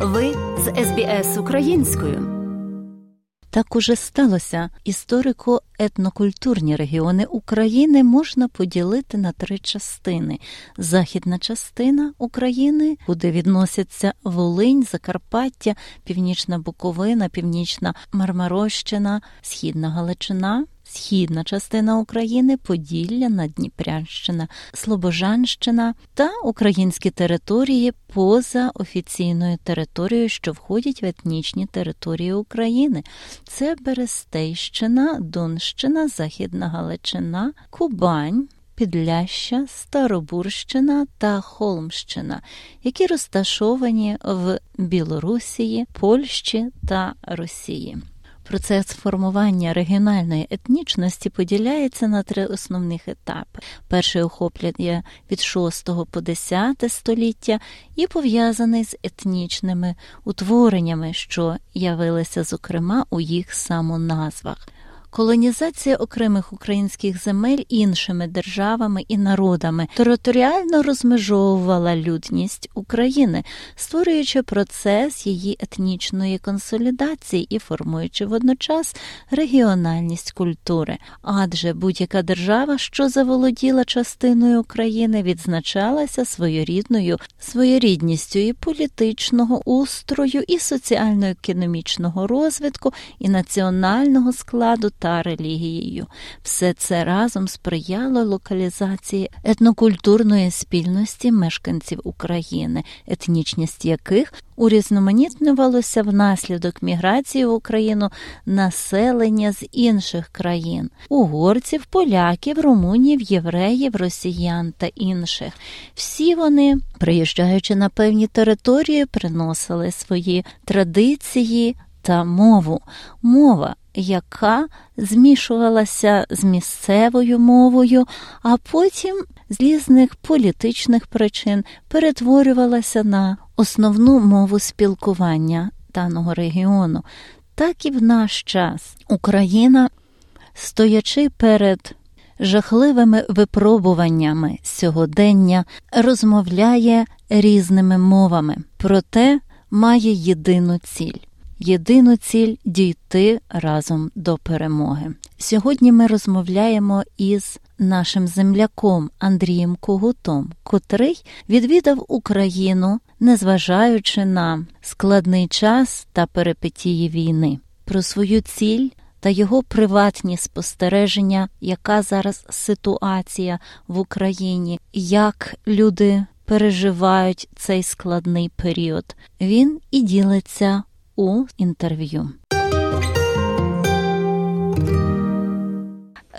Ви з СБС українською. Так уже сталося. Історико-етнокультурні регіони України можна поділити на три частини: західна частина України, куди відносяться Волинь, Закарпаття, Північна Буковина, Північна Мармарощина, Східна Галичина східна частина України, Поділля, Надніпрянщина, Слобожанщина та українські території поза офіційною територією, що входять в етнічні території України. Це Берестейщина, Донщина, Західна Галичина, Кубань. Підляща, Старобурщина та Холмщина, які розташовані в Білорусії, Польщі та Росії. Процес формування регіональної етнічності поділяється на три основних етапи. Перший охоплює від 6 по 10 століття і пов'язаний з етнічними утвореннями, що явилися, зокрема, у їх самоназвах. Колонізація окремих українських земель іншими державами і народами територіально розмежовувала людність України, створюючи процес її етнічної консолідації і формуючи водночас регіональність культури. Адже будь-яка держава, що заволоділа частиною України, відзначалася своєрідною своєрідністю і політичного устрою, і соціально-економічного розвитку, і національного складу та релігією. Все це разом сприяло локалізації етнокультурної спільності мешканців України, етнічність яких урізноманітнювалося внаслідок міграції в Україну населення з інших країн угорців, поляків, румунів, євреїв, росіян та інших. Всі вони, приїжджаючи на певні території, приносили свої традиції та мову. Мова яка змішувалася з місцевою мовою, а потім з різних політичних причин перетворювалася на основну мову спілкування даного регіону. Так і в наш час Україна, стоячи перед жахливими випробуваннями сьогодення, розмовляє різними мовами, проте має єдину ціль єдину ціль дійти разом до перемоги. Сьогодні ми розмовляємо із нашим земляком Андрієм Когутом, котрий відвідав Україну, незважаючи на складний час та перипетії війни, про свою ціль. Та його приватні спостереження, яка зараз ситуація в Україні, як люди переживають цей складний період, він і ділиться у інтерв'ю.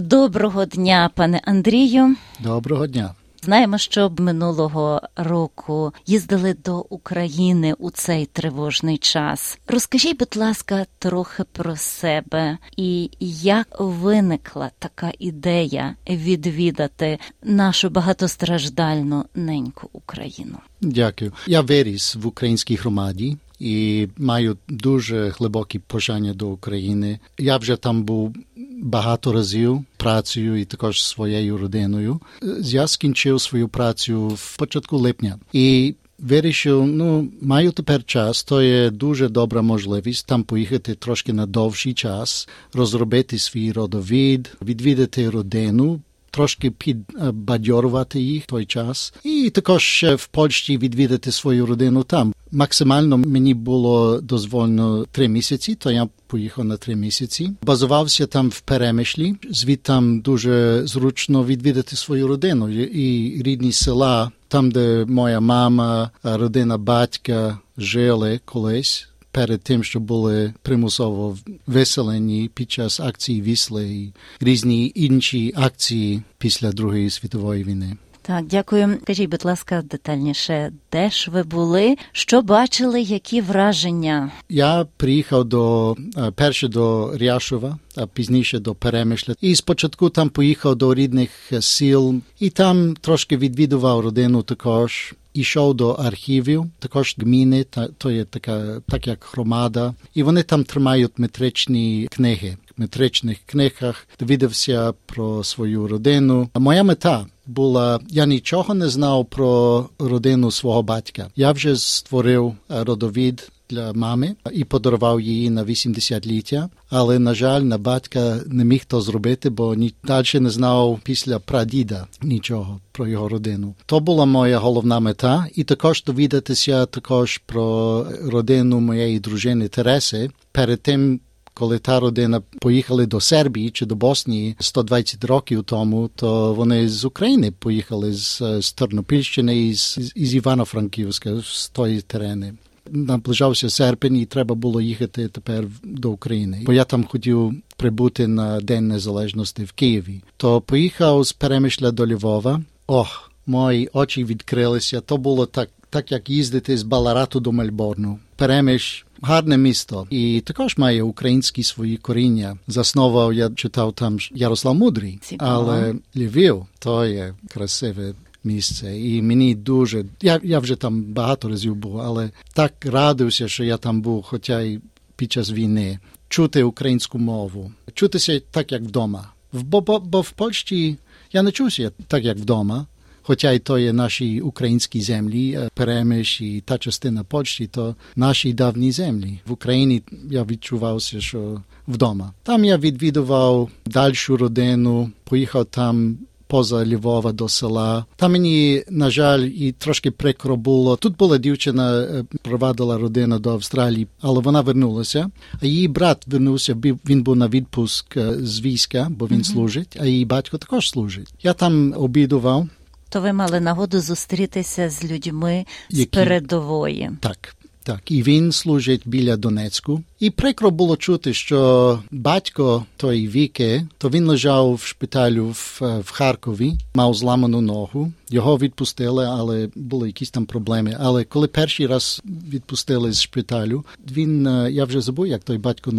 Доброго дня, пане Андрію. Доброго дня. Знаємо, що минулого року їздили до України у цей тривожний час. Розкажіть, будь ласка, трохи про себе і як виникла така ідея відвідати нашу багатостраждальну неньку Україну? Дякую. Я виріс в українській громаді і маю дуже глибокі бажання до України. Я вже там був багато разів працею і також своєю родиною. Я скінчив свою працю в початку липня і. Вирішив, ну маю тепер час, то є дуже добра можливість там поїхати трошки на довший час, розробити свій родовід, відвідати родину, трошки підбадьорувати їх той час, і також в Польщі відвідати свою родину там. Максимально мені було дозволено три місяці, то я поїхав на три місяці. Базувався там в перемишлі. Звідтам дуже зручно відвідати свою родину і рідні села, там, де моя мама, родина батька жили колись перед тим, що були примусово виселені під час акції Вісли і різні інші акції після Другої світової війни. Так, дякую. Кажіть, будь ласка, детальніше, де ж ви були? Що бачили, які враження? Я приїхав до перше до Ряшова, а пізніше до Перемишля. І спочатку там поїхав до рідних сіл, і там трошки відвідував родину також. Ішов до архівів, також гміни, та то є така, так як громада, і вони там тримають метричні книги. Метричних книгах довідався про свою родину. А моя мета була, я нічого не знав про родину свого батька. Я вже створив родовід для мами і подарував її на 80-ліття. Але, на жаль, на батька не міг то зробити, бо ні далі не знав після прадіда нічого про його родину. То була моя головна мета, і також довідатися також про родину моєї дружини Тереси перед тим. Коли та родина поїхали до Сербії чи до Боснії 120 років тому, то вони з України поїхали з, з Тернопільщини і з, із Івано-Франківська з тої терени наближався серпень, і треба було їхати тепер до України. Бо я там хотів прибути на День Незалежності в Києві. То поїхав з Перемишля до Львова. Ох, мої очі відкрилися. То було так, так як їздити з Баларату до Мельборну. Перемиш гарне місто і також має українські свої коріння. Заснував я читав там Ярослав Мудрий, але Львів то є красиве місце. І мені дуже я я вже там багато разів був, але так радився, що я там був, хоча й під час війни, чути українську мову, чутися так, як вдома. Бо, бо, бо в Польщі я не чувся так, як вдома. Хоча й то є наші українські землі, Перемиш і та частина Польщі, то наші давні землі. В Україні я відчувався, що вдома. Там я відвідував дальшу родину, поїхав там поза Львова до села. Там мені, на жаль, і трошки прикро було. Тут була дівчина, провадила родину до Австралії, але вона вернулася. А її брат вернувся, він був на відпуск з війська, бо він uh-huh. служить, а її батько також служить. Я там обідував. То ви мали нагоду зустрітися з людьми Які... з передової. Так. Так, і він служить біля Донецьку. І прикро було чути, що батько той віки, то він лежав в шпиталю в, в Харкові, мав зламану ногу. Його відпустили, але були якісь там проблеми. Але коли перший раз відпустили з шпиталю, він я вже забув, як той батько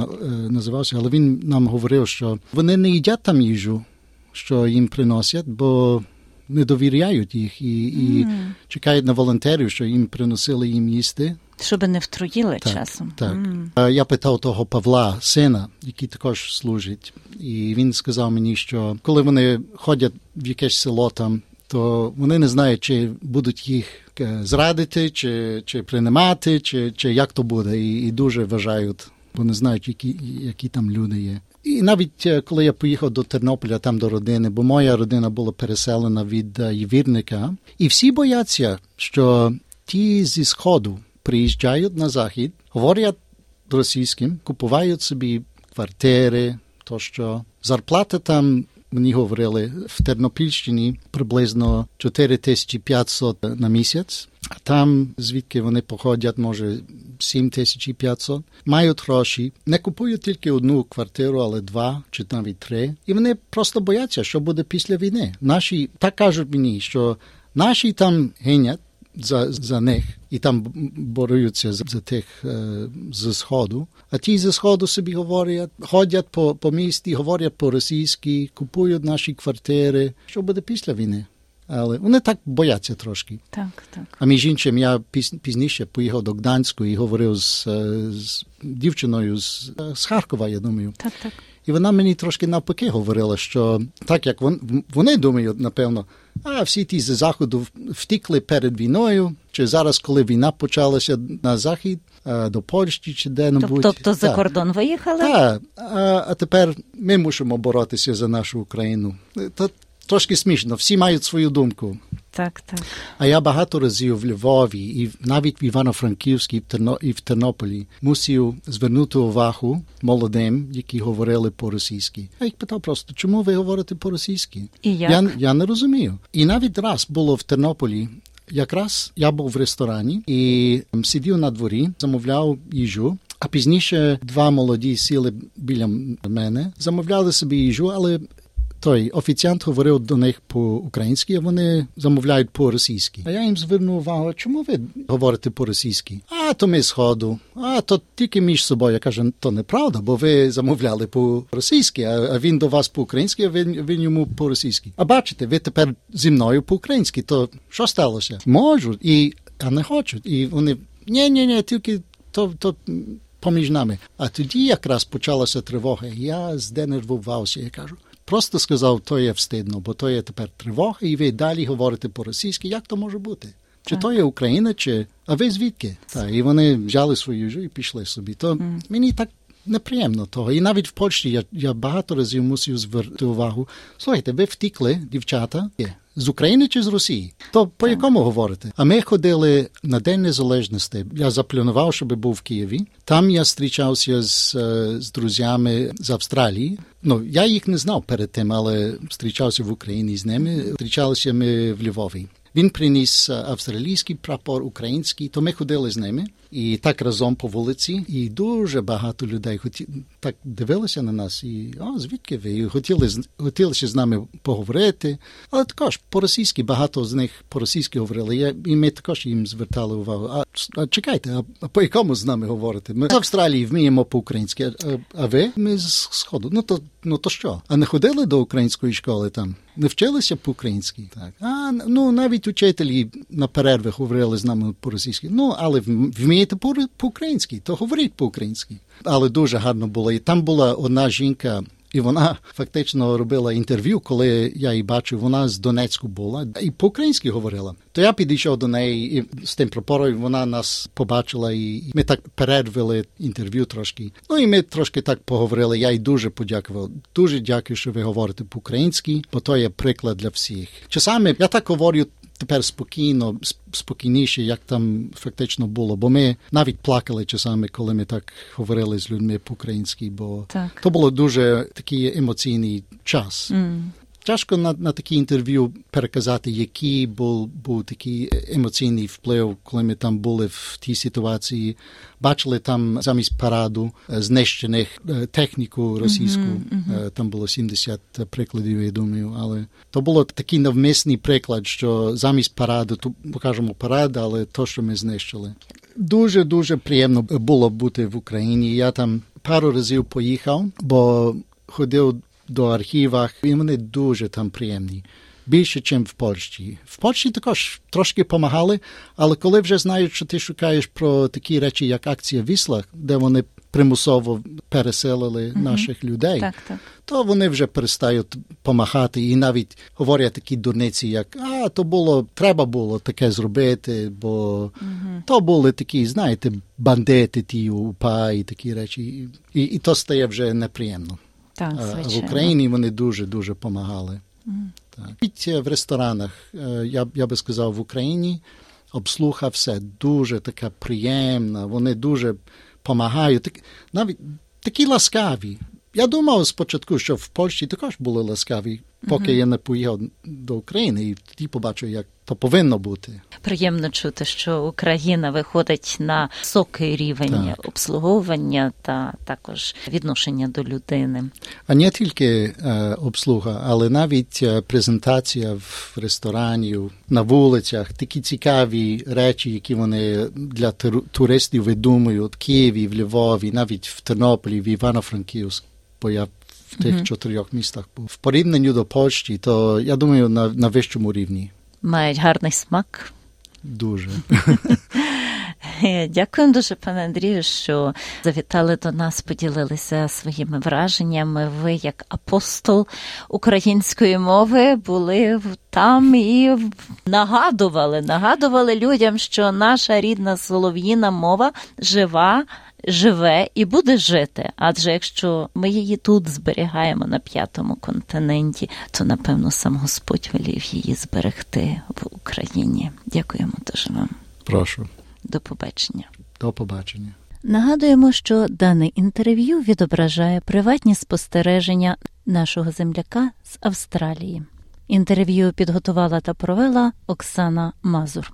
називався, але він нам говорив, що вони не їдять там їжу, що їм приносять, бо не довіряють їх і, і mm. чекають на волонтерів, що їм приносили їм їсти. Щоб не втруїли так, часом. Так. Mm. Я питав того Павла, сина, який також служить, і він сказав мені, що коли вони ходять в якесь село там, то вони не знають, чи будуть їх е, зрадити, чи чи приймати, чи чи як то буде, і, і дуже вважають, бо не знають, які, які там люди є. І навіть е, коли я поїхав до Тернополя, там до родини, бо моя родина була переселена від е, і всі бояться, що ті зі сходу приїжджають на захід, говорять російським, купують собі квартири, то що зарплата там. Мені говорили в Тернопільщині приблизно 4500 на місяць, а там, звідки вони походять, може 7500, мають гроші, не купують тільки одну квартиру, але два чи навіть три. І вони просто бояться, що буде після війни. Наші так кажуть мені, що наші там гинять за за них і там борються за, за тих е, з сходу. А ті зі сходу собі говорять, ходять по по місті, говорять по російськи, купують наші квартири. Що буде після війни? Але вони так бояться трошки. Так, так. А між іншим, я пізніше поїхав до Гданську і говорив з, е, з дівчиною з, з Харкова, я думаю. Так, так. І вона мені трошки навпаки говорила, що так як вони думають, напевно, а всі ті з заходу втікли перед війною, чи зараз, коли війна почалася на захід до Польщі чи де-небудь. Тобто за кордон виїхали? Так, а, а тепер ми мусимо боротися за нашу Україну. Та трошки смішно, всі мають свою думку. Так, так. А я багато разів в Львові і навіть в Івано-Франківській і в Тернополі мусив звернути увагу молодим, які говорили по-російськи. Я їх питав просто, чому ви говорите по-російськи? І як? Я, я не розумію. І навіть раз було в Тернополі. Якраз я був в ресторані і сидів на дворі, замовляв їжу. А пізніше два молоді сіли біля мене, замовляли собі їжу, але той офіціант говорив до них по-українськи, а вони замовляють по-російськи. А я їм звернув увагу, чому ви говорите по-російськи? А то ми сходу, а то тільки між собою. Я кажу, то неправда, бо ви замовляли по-російськи, а він до вас по-українськи, а він, він йому по-російськи. А бачите, ви тепер зі мною по-українськи, то що сталося? Можуть, і а не хочуть. І вони ні, ні, ні, тільки то, то поміж нами. А тоді якраз почалася тривога. Я зденервувався. Я кажу. Просто сказав, то є встидно, бо то є тепер тривога, і ви далі говорите по-російськи. Як то може бути? Чи то є Україна, чи а ви звідки? Так, і вони взяли свою їжу і пішли собі. То mm. мені так неприємно того. І навіть в Польщі я я багато разів мусив звернути увагу. Слухайте, ви втікли, дівчата, з України чи з Росії? То по якому говорите? А ми ходили на День Незалежності. Я запланував, щоб був в Києві. Там я зустрічався з, з друзями з Австралії. Ну, я їх не знав перед тим, але зустрічався в Україні з ними. Зустрічалися ми в Львові. Він приніс австралійський прапор, український, то ми ходили з ними і так разом по вулиці. І дуже багато людей хоті так дивилися на нас. І о, звідки ви? І хотіли хотіли з нами поговорити. Але також по-російськи багато з них по-російськи говорили. Я, І ми також їм звертали увагу. А, а чекайте, а, по якому з нами говорити? Ми з Австралії вміємо по-українськи, а, а ви ми з Сходу. Ну то ну то що? А не ходили до української школи там? Не вчилися по-українськи? Так. А ну навіть учителі на перерви говорили з нами по-російськи. Ну, але вмієте по-українськи, то говоріть по-українськи. Але дуже гарно було. І там була одна жінка. І вона фактично робила інтерв'ю, коли я її бачив, вона з Донецьку була і по-українськи говорила. То я підійшов до неї і з тим прапором вона нас побачила, і ми так перервили інтерв'ю трошки. Ну і ми трошки так поговорили. Я їй дуже подякував. Дуже дякую, що ви говорите по-українськи, бо то є приклад для всіх. Часами я так говорю тепер спокійно, спокійніше, як там фактично було. Бо ми навіть плакали часами, коли ми так говорили з людьми по-українськи, бо так. то було дуже такий емоційний час. Mm. Тяжко на на такі інтерв'ю переказати, який був був такий емоційний вплив, коли ми там були в тій ситуації. Бачили там замість параду знищених техніку російську. Mm-hmm, mm-hmm. Там було 70 прикладів, я думаю. Але то було такий навмисний приклад, що замість параду, то покажемо парад, але то, що ми знищили. Дуже дуже приємно було бути в Україні. Я там пару разів поїхав, бо ходив до архівах, і вони дуже там приємні. Більше, ніж в Польщі. В Польщі також трошки допомагали, але коли вже знають, що ти шукаєш про такі речі, як акція Вісла, де вони примусово переселили mm-hmm. наших людей, так, так. то вони вже перестають допомагати і навіть говорять такі дурниці, як а то було, треба було таке зробити, бо mm-hmm. то були такі, знаєте, бандити, ті УПА і такі речі, і, і то стає вже неприємно. Так, звичайно. В Україні вони дуже дуже допомагали. Mm. Так. В ресторанах, е, я я би сказав, в Україні обслуга все дуже така приємна, вони дуже допомагають. Так, навіть такі ласкаві. Я думав спочатку, що в Польщі також були ласкаві, поки mm-hmm. я не поїхав до України і тоді побачив, як то повинно бути. Приємно чути, що Україна виходить на високий рівень так. обслуговування та також відношення до людини. А не тільки е, обслуга, але навіть е, презентація в ресторані, на вулицях, такі цікаві речі, які вони для туристів видумують в Києві, в Львові, навіть в Тернополі, в Івано-Франківськ. Бо я в тих mm-hmm. чотирьох містах був. В порівнянні до Польщі, то я думаю, на, на вищому рівні мають гарний смак. Дуже. Дякую дуже, пане Андрію, що завітали до нас, поділилися своїми враженнями. Ви, як апостол української мови, були там і нагадували, нагадували людям, що наша рідна солов'їна мова жива, живе і буде жити. Адже якщо ми її тут зберігаємо на п'ятому континенті, то напевно сам Господь велів її зберегти в Україні. Дякуємо дуже вам. Прошу. До побачення. До побачення. Нагадуємо, що дане інтерв'ю відображає приватні спостереження нашого земляка з Австралії. Інтерв'ю підготувала та провела Оксана Мазур.